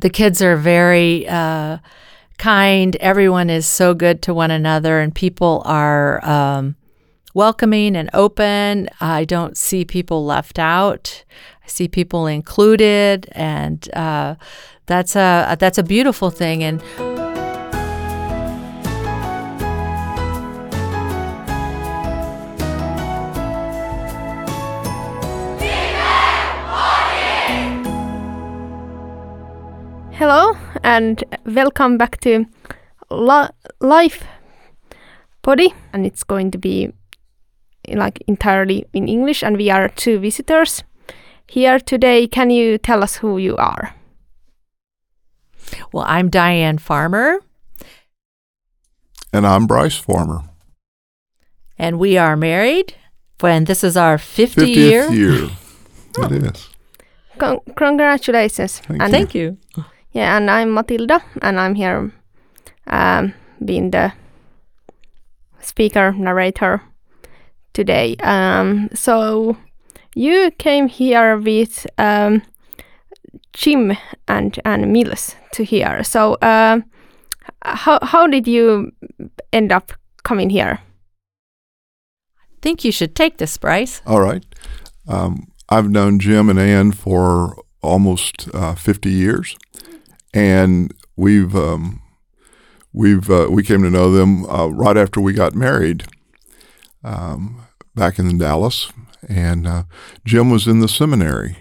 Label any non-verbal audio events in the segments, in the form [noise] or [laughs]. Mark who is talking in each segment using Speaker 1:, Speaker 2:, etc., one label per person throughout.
Speaker 1: the kids are very uh, kind. Everyone is so good to one another, and people are um, welcoming and open. I don't see people left out. I see people included, and uh, that's a that's a beautiful thing. And
Speaker 2: Hello and welcome back to Li- Life Body, and it's going to be like entirely in English. And we are two visitors here today. Can you tell us who you are?
Speaker 1: well, I'm Dianne Farmer,
Speaker 3: And I'm Bryce Farmer.
Speaker 1: and we are married. And this is our 50th,
Speaker 3: 50th
Speaker 1: year.
Speaker 3: year. [laughs] It is.
Speaker 2: Con- congratulations!
Speaker 3: Thank
Speaker 2: and
Speaker 1: Thank you.
Speaker 2: Yeah, and I'm Matilda, and I'm here, um, being the speaker narrator today. Um, so you came here with um, Jim and and Mills to here. So uh, how how did you end up coming here?
Speaker 1: I think you should take this, Bryce.
Speaker 3: All right. Um, I've known Jim and Ann for almost uh, 50 years, and we've um, we've uh, we came to know them uh, right after we got married um, back in Dallas, and uh, Jim was in the seminary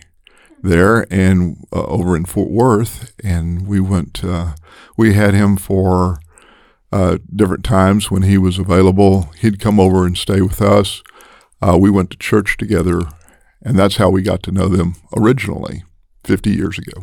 Speaker 3: there and uh, over in Fort Worth, and we went. Uh, we had him for uh, different times when he was available. He'd come over and stay with us. We went to church together, and that's how we got to know them originally, 50 years ago.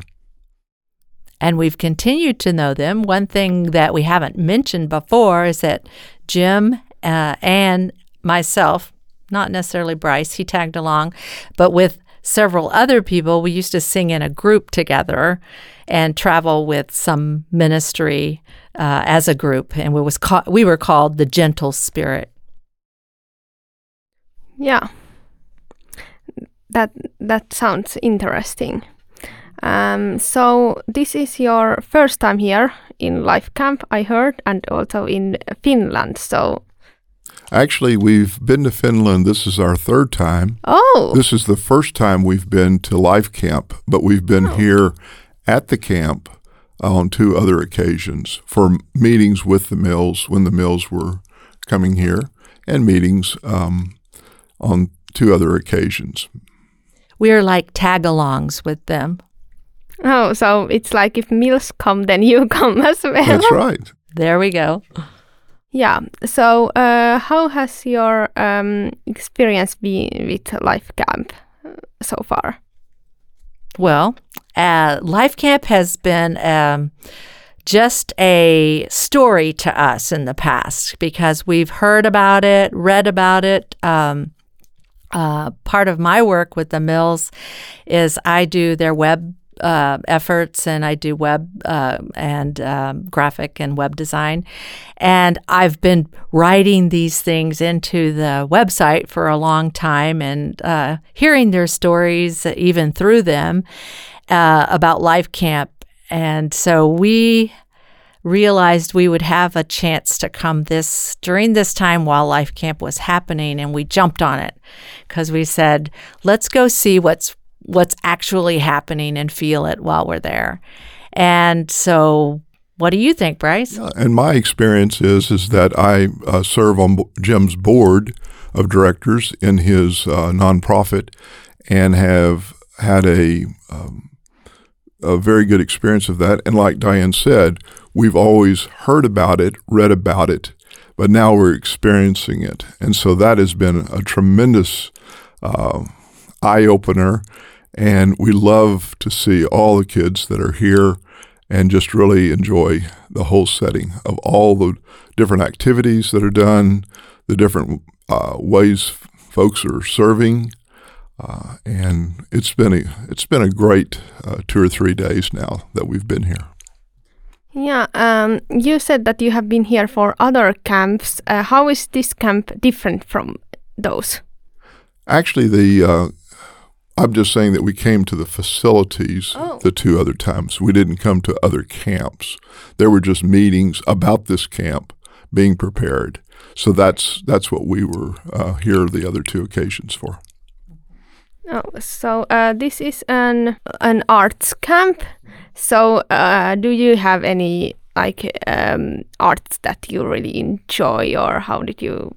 Speaker 1: And we've continued to know them. One thing that we haven't mentioned before is that Jim uh, and myself, not necessarily Bryce, he tagged along, but with several other people, we used to sing in a group together and travel with some ministry uh, as a group, and we was ca- we were called the Gentle Spirit.
Speaker 2: Yeah, that that sounds interesting. Um, so this is your first time here in Life Camp, I heard, and also in Finland. So
Speaker 3: Actually, we've been to Finland. This is our third time.
Speaker 2: oh,
Speaker 3: This is the first time we've been to Life Camp, but we've been
Speaker 2: Oh.
Speaker 3: here at the camp on two other occasions for meetings with the mills when the mills were coming here, and meetings um, on two other occasions.
Speaker 1: We are like tag-alongs with them.
Speaker 2: Oh, so it's like if Mills come, then you [laughs] come as well.
Speaker 3: That's right.
Speaker 1: There we go.
Speaker 2: Yeah. So uh, how has your um, experience been with Life Camp uh, so far?
Speaker 1: Well, uh, Life Camp has been um, just a story to us in the past because we've heard about it, read about it. Um, uh, part of my work with the mills is I do their web uh, efforts and I do web uh, and um, graphic and web design. And I've been writing these things into the website for a long time and uh, hearing their stories, even through them, uh, about Life Camp. And so we realized we would have a chance to come this during this time while life camp was happening and we jumped on it because we said let's go see what's what's actually happening and feel it while we're there and so what do you think bryce
Speaker 3: Uh, And my experience is is that I uh, serve on Jim's board of directors in his uh, nonprofit, and have had a um, a very good experience of that. And like Dianne said, we've always heard about it, read about it, but now we're experiencing it, and so that has been a tremendous uh, eye opener. And we love to see all the kids that are here and just really enjoy the whole setting of all the different activities that are done, the different uh, ways folks are serving, uh, and it's been a it's been a great uh, two or three days now that we've been here.
Speaker 2: Yeah, um, you said that you have been here for other camps. Uh, how is this camp different from those?
Speaker 3: Actually, the uh, I'm just saying that we came to the facilities
Speaker 2: Oh.
Speaker 3: the two other times. We didn't come to other camps. There were just meetings about this camp being prepared. So that's that's what we were uh, here the other two occasions for.
Speaker 2: Oh, so uh, this is an an arts camp. So uh, do you have any like um, arts that you really enjoy, or how did you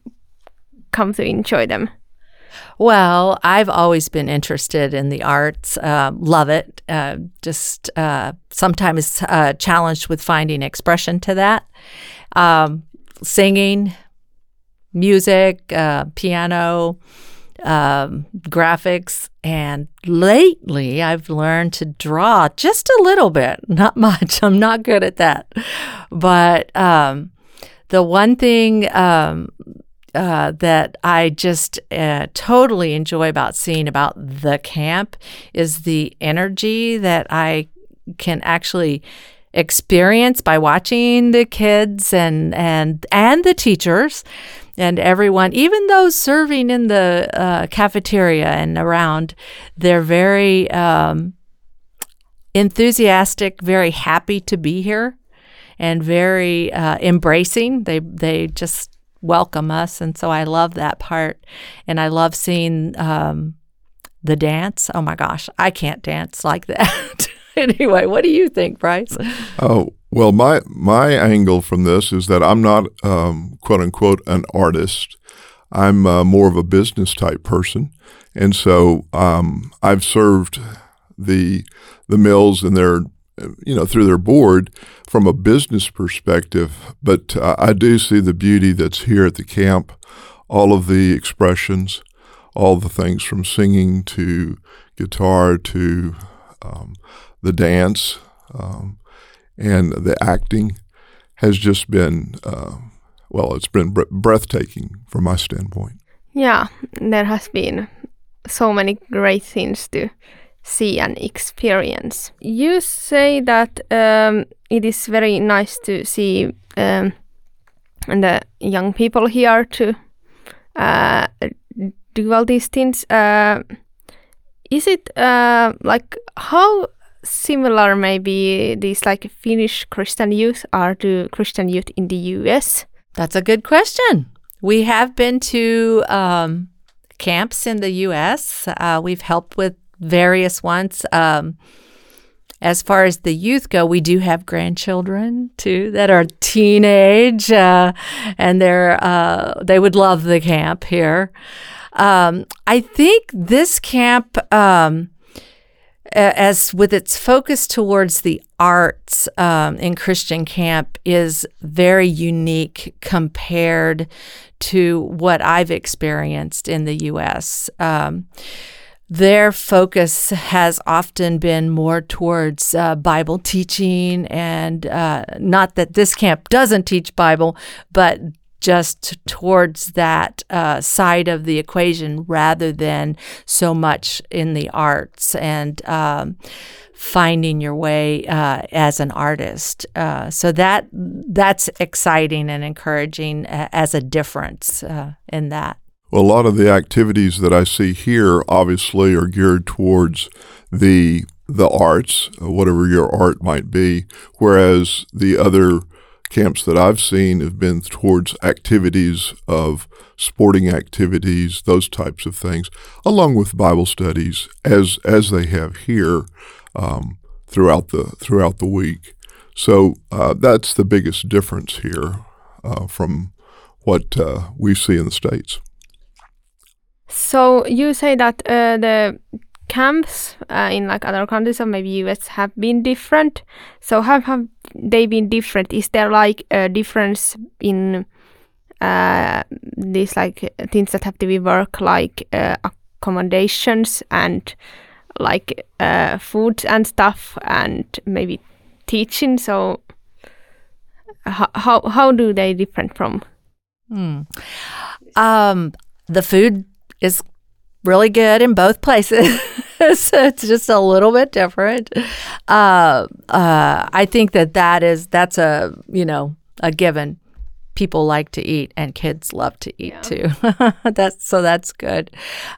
Speaker 2: come to enjoy them?
Speaker 1: Well, I've always been interested in the arts, uh, love it. Uh, just uh, sometimes uh, challenged with finding expression to that. Um, singing, music, uh, piano, um, graphics, and lately I've learned to draw just a little bit, [laughs] not much. I'm not good at that. But um, the one thing um, uh, that I just uh, totally enjoy about seeing about the camp is the energy that I can actually experience by watching the kids and and and the teachers and everyone, even those serving in the uh, cafeteria and around, they're very um, enthusiastic, very happy to be here, and very uh, embracing. They they just welcome us, and so I love that part, and I love seeing um, the dance. Oh my gosh, I can't dance like that. [laughs] anyway, what do you think, Bryce?
Speaker 3: Oh well, my my angle from this is that I'm not um, quote unquote an artist. I'm uh, more of a business type person, and so um, I've served the the mills and their you know through their board from a business perspective. But uh, I do see the beauty that's here at the camp, all of the expressions, all the things from singing to guitar to um, the dance. Um, and the acting has just been uh, well it's been bre- breathtaking from my standpoint
Speaker 2: Yeah, there has been so many great things to see and experience. You say that um, it is very nice to see um, the young people here to uh, do all these things. Uh, is it uh, like how similar maybe these like Finnish Christian youth are to Christian youth in the US?
Speaker 1: That's a good question. We have been to um, camps in the U.S. Uh, we've helped with various ones. Um, as far as the youth go, we do have grandchildren too that are teenage, uh, and they're uh, they would love the camp here. Um, I think this camp. Um, as with its focus towards the arts um, in Christian camp is very unique compared to what I've experienced in the U.S. Their focus has often been more towards uh, Bible teaching, and uh, not that this camp doesn't teach Bible, but just towards that uh, side of the equation rather than so much in the arts and um, finding your way uh, as an artist. Uh, so that that's exciting and encouraging uh, as a difference uh, in that.
Speaker 3: Well a lot of the activities that i see here obviously are geared towards the the arts uh, whatever your art might be. Whereas the other camps that i've seen have been towards activities of sporting activities those types of things along with bible studies as as they have here um, throughout the throughout the week. So uh, that's the biggest difference here uh, from what uh, we see in the states
Speaker 2: So you say that uh, the camps uh, in like other countries or maybe US have been different. So how have they been different? Is there like a difference in uh, these like things that have to be work like uh, accommodations and like uh, food and stuff and maybe teaching? So how how, how do they different from?
Speaker 1: Hmm. Um, the food is really good in both places. [laughs] so it's just a little bit different. Uh, uh, I think that that is that's a you know a given. people like to eat and kids love to eat too. [laughs] that's so that's good.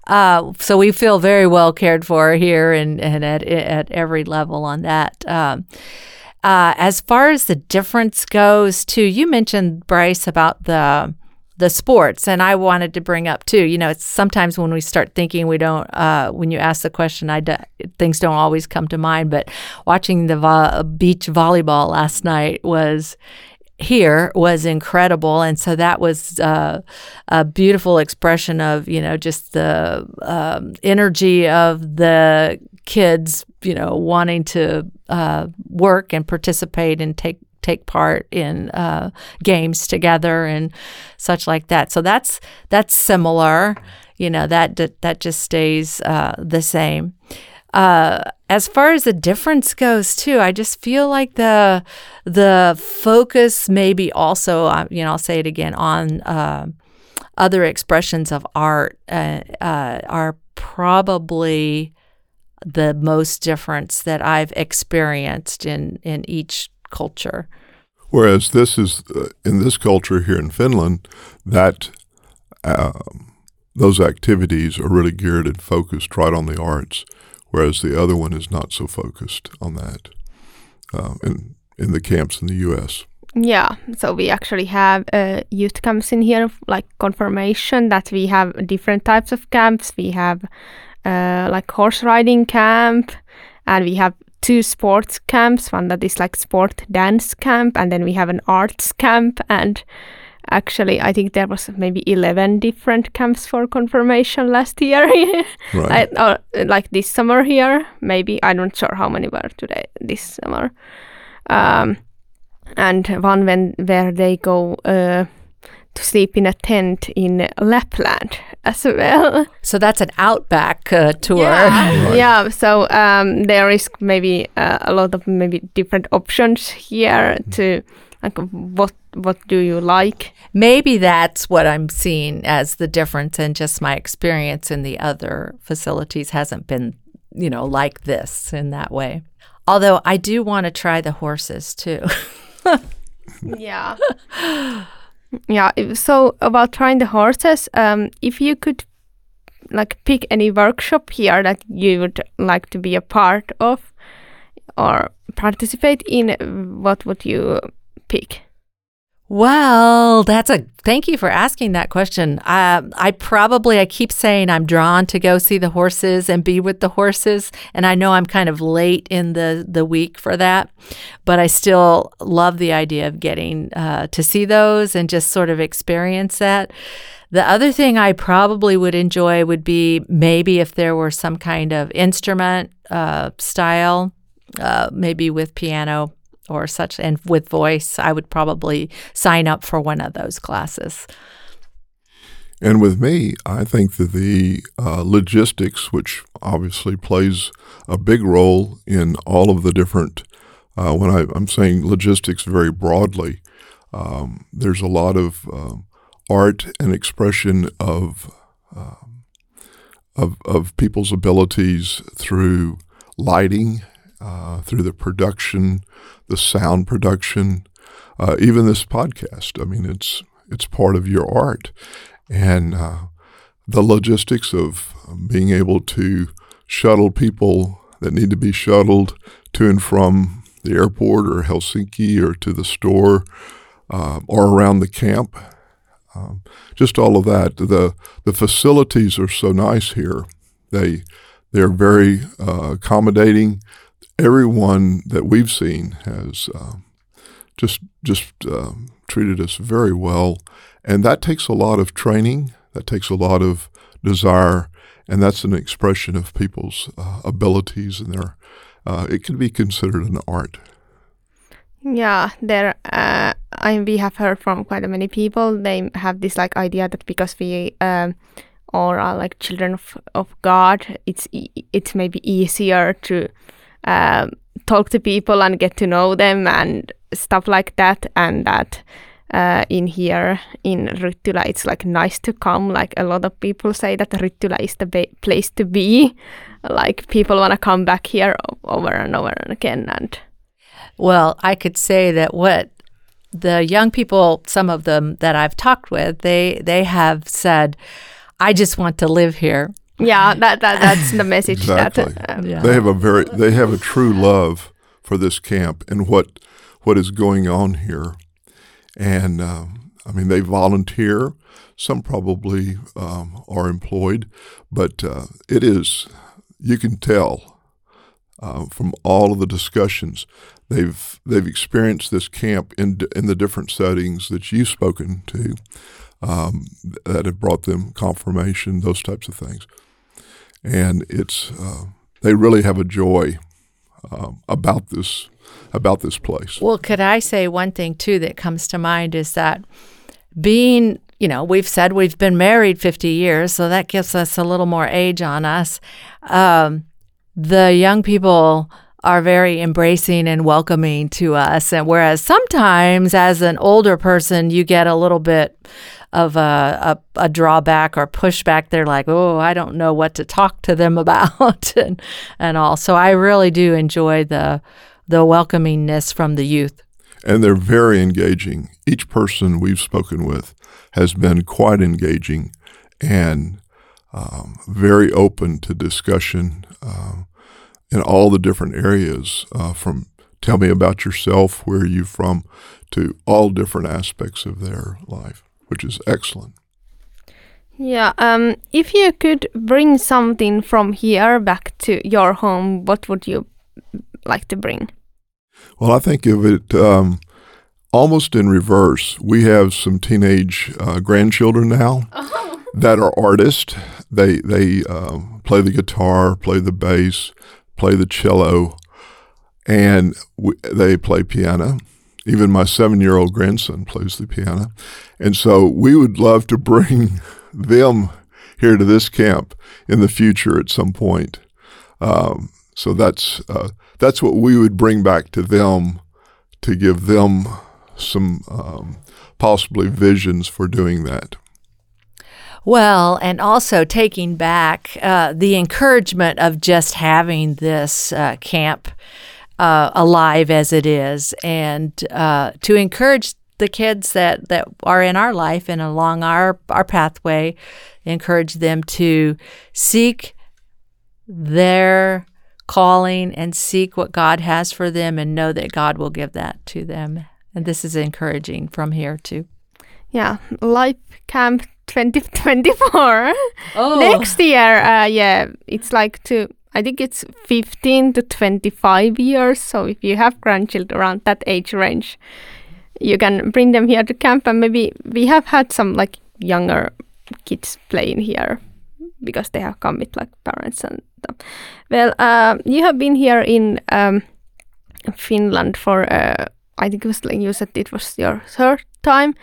Speaker 1: Uh, so we feel very well cared for here and, and at at every level on that. Um, uh, as far as the difference goes, too, you mentioned Bryce about the the sports, and I wanted to bring up too. You know, it's sometimes when we start thinking, we don't. Uh, when you ask the question, I do, things don't always come to mind. But watching the vo- beach volleyball last night was here was incredible and so that was uh, a beautiful expression of you know just the um, energy of the kids you know wanting to uh, work and participate and take take part in uh, games together and such like that. So that's that's similar you know that that, just stays uh, the same. Uh, as far as the difference goes, too, I just feel like the the focus maybe also, uh, you know, I'll say it again on uh, other expressions of art uh, are probably the most difference that I've experienced in in each culture.
Speaker 3: Whereas this is uh, in this culture here in Finland, that um, those activities are really geared and focused right on the arts whereas the other one is not so focused on that uh, in in the camps in the U.S.
Speaker 2: Yeah, so we actually have uh, youth camps in here, like confirmation. That we have different types of camps. We have uh, like horse riding camp, and we have two sports camps. One that is like sport dance camp, and then we have an arts camp and actually i think there was maybe 11 different camps for confirmation last year [laughs]
Speaker 3: right.
Speaker 2: I, or like this summer here maybe i'm not sure how many were today this summer um, and one when where they go uh, to sleep in a tent in Lapland as well.
Speaker 1: So that's an outback uh, tour.
Speaker 2: Yeah, right. yeah. So um, there is maybe uh, a lot of maybe different options here to like what what do you like?
Speaker 1: Maybe that's what I'm seeing as the difference and just my experience in the other facilities hasn't been, you know, like this in that way. Although I do want to try the horses too. [laughs]
Speaker 2: yeah. [laughs] Yeah, so about trying the horses, um, if you could like pick any workshop here that you would like to be a part of or participate in, what would you pick?
Speaker 1: Well, that's a thank you for asking that question. Uh, I probably I keep saying I'm drawn to go see the horses and be with the horses, and I know I'm kind of late in the the week for that, but I still love the idea of getting uh, to see those and just sort of experience that. The other thing I probably would enjoy would be maybe if there were some kind of instrument uh, style, uh, maybe with piano or such, and with voice, I would probably sign up for one of those classes.
Speaker 3: And with me, I think that the uh, logistics, which obviously plays a big role in all of the different, uh, when I, am saying logistics very broadly, um, there's a lot of um, art and expression of, um, of, of people's abilities through lighting, uh, through the production, the sound production, uh, even this podcast. I mean, it's it's part of your art, and uh, the logistics of being able to shuttle people that need to be shuttled to and from the airport or Helsinki or to the store uh, or around the camp. Um, just all of that. The the facilities are so nice here. They they're very uh, accommodating everyone that we've seen has uh, just just uh, treated us very well, and that takes a lot of training. That takes a lot of desire, and that's an expression of people's uh, abilities and their. Uh, it can be considered an art.
Speaker 2: Yeah, there. Uh, I we have heard from quite many people. They have this like idea that because we um, all are like children of, of God, it's it's maybe easier to um, talk to people and get to know them and stuff like that. And that uh, in here in Ryttylä it's like nice to come. Like a lot of people say that Ryttylä is the ba- place to be. Like people want to come back here over and over and again. And
Speaker 1: well I could say that what the young people, some of them that I've talked with, they they have said, "I just want to live here."
Speaker 2: Yeah, that, that that's the message.
Speaker 3: Exactly.
Speaker 2: That, uh,
Speaker 1: Yeah.
Speaker 3: They have a very they have a true love for this camp and what what is going on here, and um, I mean they volunteer. Some probably um, are employed, but uh, it is you can tell uh, from all of the discussions they've they've experienced this camp in in the different settings that you've spoken to um, that have brought them confirmation, those types of things, and it's uh, they really have a joy um, about this about this place.
Speaker 1: Well, could I say one thing too that comes to mind is that being, you know, we've said we've been married 50 years, so that gives us a little more age on us. Um, the young people are very embracing and welcoming to us. And whereas sometimes as an older person, you get a little bit of a, a, a drawback or pushback. They're like, oh, I don't know what to talk to them [laughs] about and, and all. So I really do enjoy the, the welcomingness from the youth.
Speaker 3: and they're very engaging. Each person we've spoken with has been quite engaging and um, very open to discussion um, in all the different areas uh, from tell me about yourself, where are you from, to all different aspects of their life, which is excellent.
Speaker 2: Yeah. Um, if you could bring something from here back to your home, what would you like to bring?
Speaker 3: Well, I think of it um, almost in reverse. We have some teenage uh, grandchildren now [laughs] that are artists. They they um, play the guitar, play the bass, play the cello, and we, they play piano. Even my seven-year-old grandson plays the piano, and so we would love to bring [laughs] them here to this camp in the future at some point. Um, so that's uh, that's what we would bring back to them to give them some um, possibly visions for doing that.
Speaker 1: Well, and also taking back uh, the encouragement of just having this uh, camp uh, alive as it is, and uh, to encourage the kids that, that are in our life and along our, our pathway, encourage them to seek their calling and seek what God has for them and know that God will give that to them. And this is encouraging from here too.
Speaker 2: Yeah, Life Camp 2024.
Speaker 1: Oh,
Speaker 2: Next year, uh, yeah, it's like to, I think it's 15 to 25 years. So if you have grandchildren around that age range, you can bring them here to camp. And maybe we have had some like younger kids playing here because they have come with like parents and stuff. Well, uh, you have been here in um, Finland for, uh, I think it was like you said it was your third time.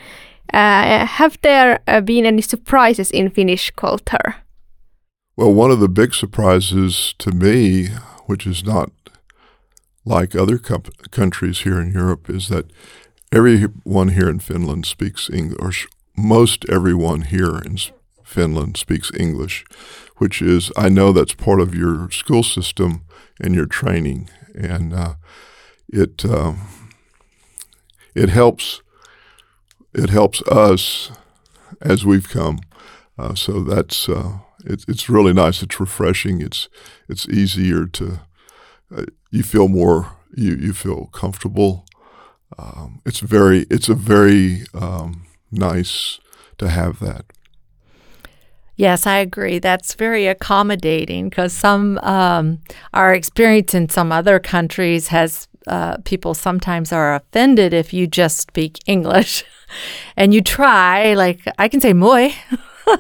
Speaker 2: Uh, have there uh, been any surprises in Finnish culture?
Speaker 3: Well, one of the big surprises to me, which is not like other countries here in Europe, is that everyone here in Finland speaks English, most everyone here in Finland speaks English, which is, I know that's part of your school system and your training. And uh, it, um, it helps it helps us as we've come. Uh, so that's uh, it's it's really nice. It's refreshing. It's it's easier to uh, you feel more you you feel comfortable. Um, it's very it's a very um, nice to have that.
Speaker 1: Yes, I agree. That's very accommodating because some um, our experience in some other countries has uh, people sometimes are offended if you just speak English, [laughs] and you try like I can say moi,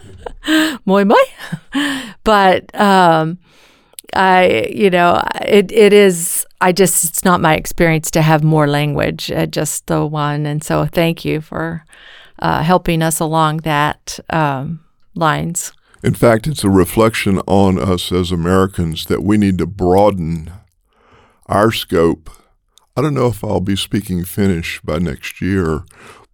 Speaker 1: [laughs] moi moi, [laughs] but um, I you know it it is I just it's not my experience to have more language, uh, just the one, and so thank you for uh, helping us along that. Um, lines.
Speaker 3: In fact, it's a reflection on us as Americans that we need to broaden our scope. I don't know if I'll be speaking Finnish by next year,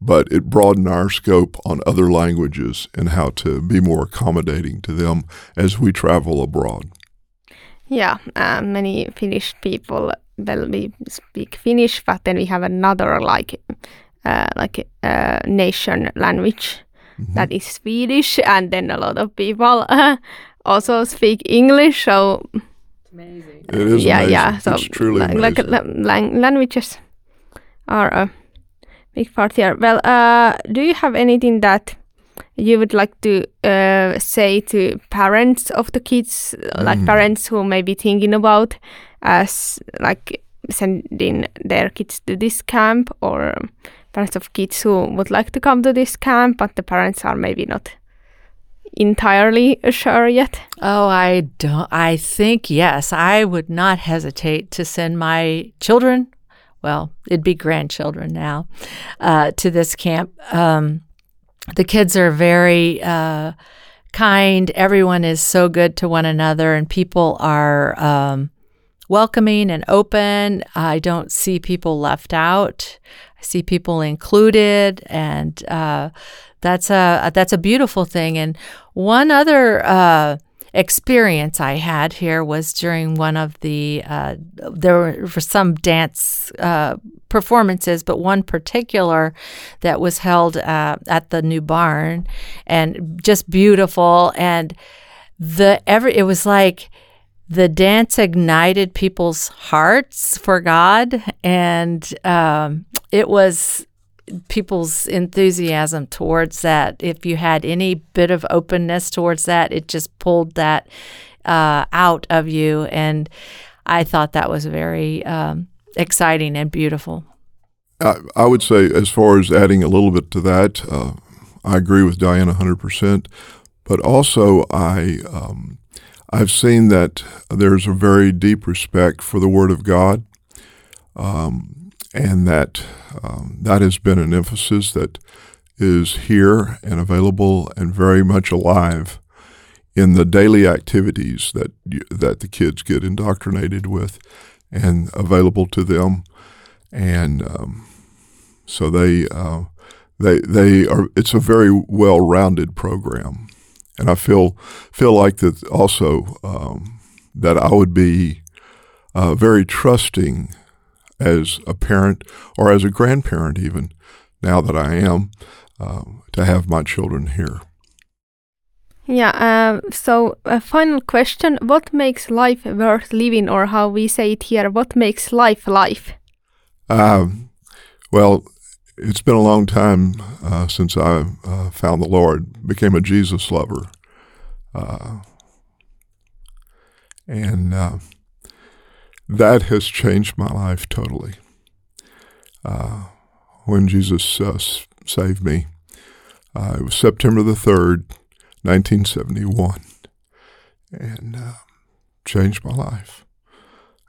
Speaker 3: but it broadened our scope on other languages and how to be more accommodating to them as we travel abroad.
Speaker 2: Yeah, uh, many Finnish people, well, we speak Finnish, but then we have another like uh, like a nation language
Speaker 3: Mhm.
Speaker 2: that is Swedish, and then a lot of people uh, [laughs] also speak English. So
Speaker 3: It is
Speaker 2: yeah,
Speaker 3: amazing.
Speaker 2: yeah. So
Speaker 3: it's truly
Speaker 2: like,
Speaker 3: amazing.
Speaker 2: like la- lang- languages are a big part here. Well, uh, do you have anything that you would like to uh, say to parents of the kids, like
Speaker 3: Mhm.
Speaker 2: parents who may be thinking about as like sending their kids to this camp, or parents of kids who would like to come to this camp, but the parents are maybe not entirely sure yet?
Speaker 1: Oh, I don't. I think yes, I would not hesitate to send my children. Well, it'd be grandchildren now, uh, to this camp. Um, the kids are very uh, kind. Everyone is so good to one another, and people are um, welcoming and open. I don't see people left out. I see people included, and uh, that's a that's a beautiful thing. And one other uh, experience I had here was during one of the uh, there were some dance uh, performances, but one particular that was held uh, at the new barn, and just beautiful. And the every it was like the dance ignited people's hearts for God, and um, it was people's enthusiasm towards that. If you had any bit of openness towards that, it just pulled that uh, out of you, and I thought that was very um, exciting and beautiful.
Speaker 3: I, I would say, as far as adding a little bit to that, uh, I agree with Dianne 100%. But also, I, um, I've seen that there's a very deep respect for the Word of God, um, and that um, that has been an emphasis that is here and available and very much alive in the daily activities that you, that the kids get indoctrinated with and available to them and um, so they uh, they they are. It's a very well-rounded program, and I feel feel like that also um, that I would be uh, very trusting as a parent or as a grandparent, even now that I am, uh, to have my children here.
Speaker 2: Yeah. Um, so, a final question: What makes life worth living, or how we say it here? What makes life life?
Speaker 3: Um, well, it's been a long time uh, since I uh, found the Lord, became a Jesus lover. Uh, and uh, that has changed my life totally. Uh, when Jesus uh, saved me, uh, it was September the 3rd, 1971, and uh, changed my life,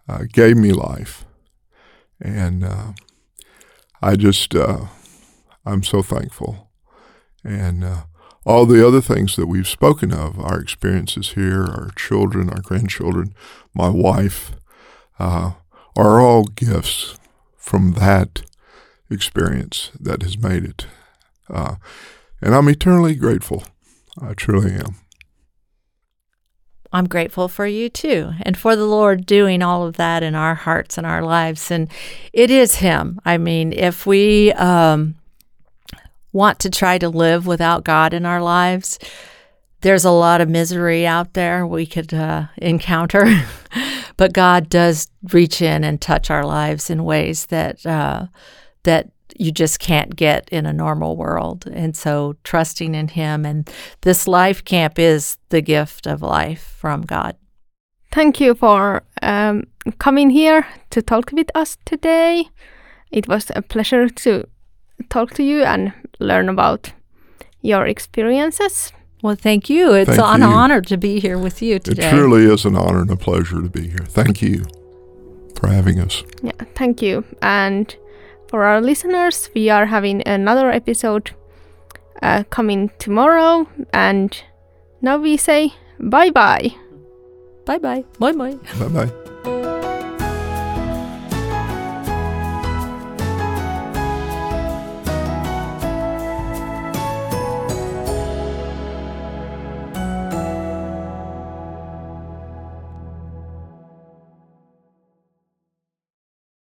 Speaker 3: uh, gave me life. And uh, I just, I'm so thankful. And all the other things that we've spoken of, our experiences here, our children, our grandchildren, my wife, uh, are all gifts from that experience that has made it. Uh, and I'm eternally grateful. I truly am.
Speaker 1: I'm grateful for you too, and for the Lord doing all of that in our hearts and our lives. And it is Him. I mean, if we um, want to try to live without God in our lives, there's a lot of misery out there we could uh, encounter. [laughs] but God does reach in and touch our lives in ways that uh, that you just can't get in a normal world. And so trusting in Him and this life camp is the gift of life from God.
Speaker 2: Thank you for um, coming here to talk with us today. It was a pleasure to talk to you and learn about your experiences.
Speaker 1: Well, thank you. It's
Speaker 3: Thank
Speaker 1: an
Speaker 3: you.
Speaker 1: honor to be here with you today.
Speaker 3: It truly is an honor and a pleasure to be here. Thank you for having us.
Speaker 2: Yeah, thank you. And for our listeners, we are having another episode uh, coming tomorrow. And now we say bye bye.
Speaker 1: Bye bye. Bye bye.
Speaker 3: Bye bye.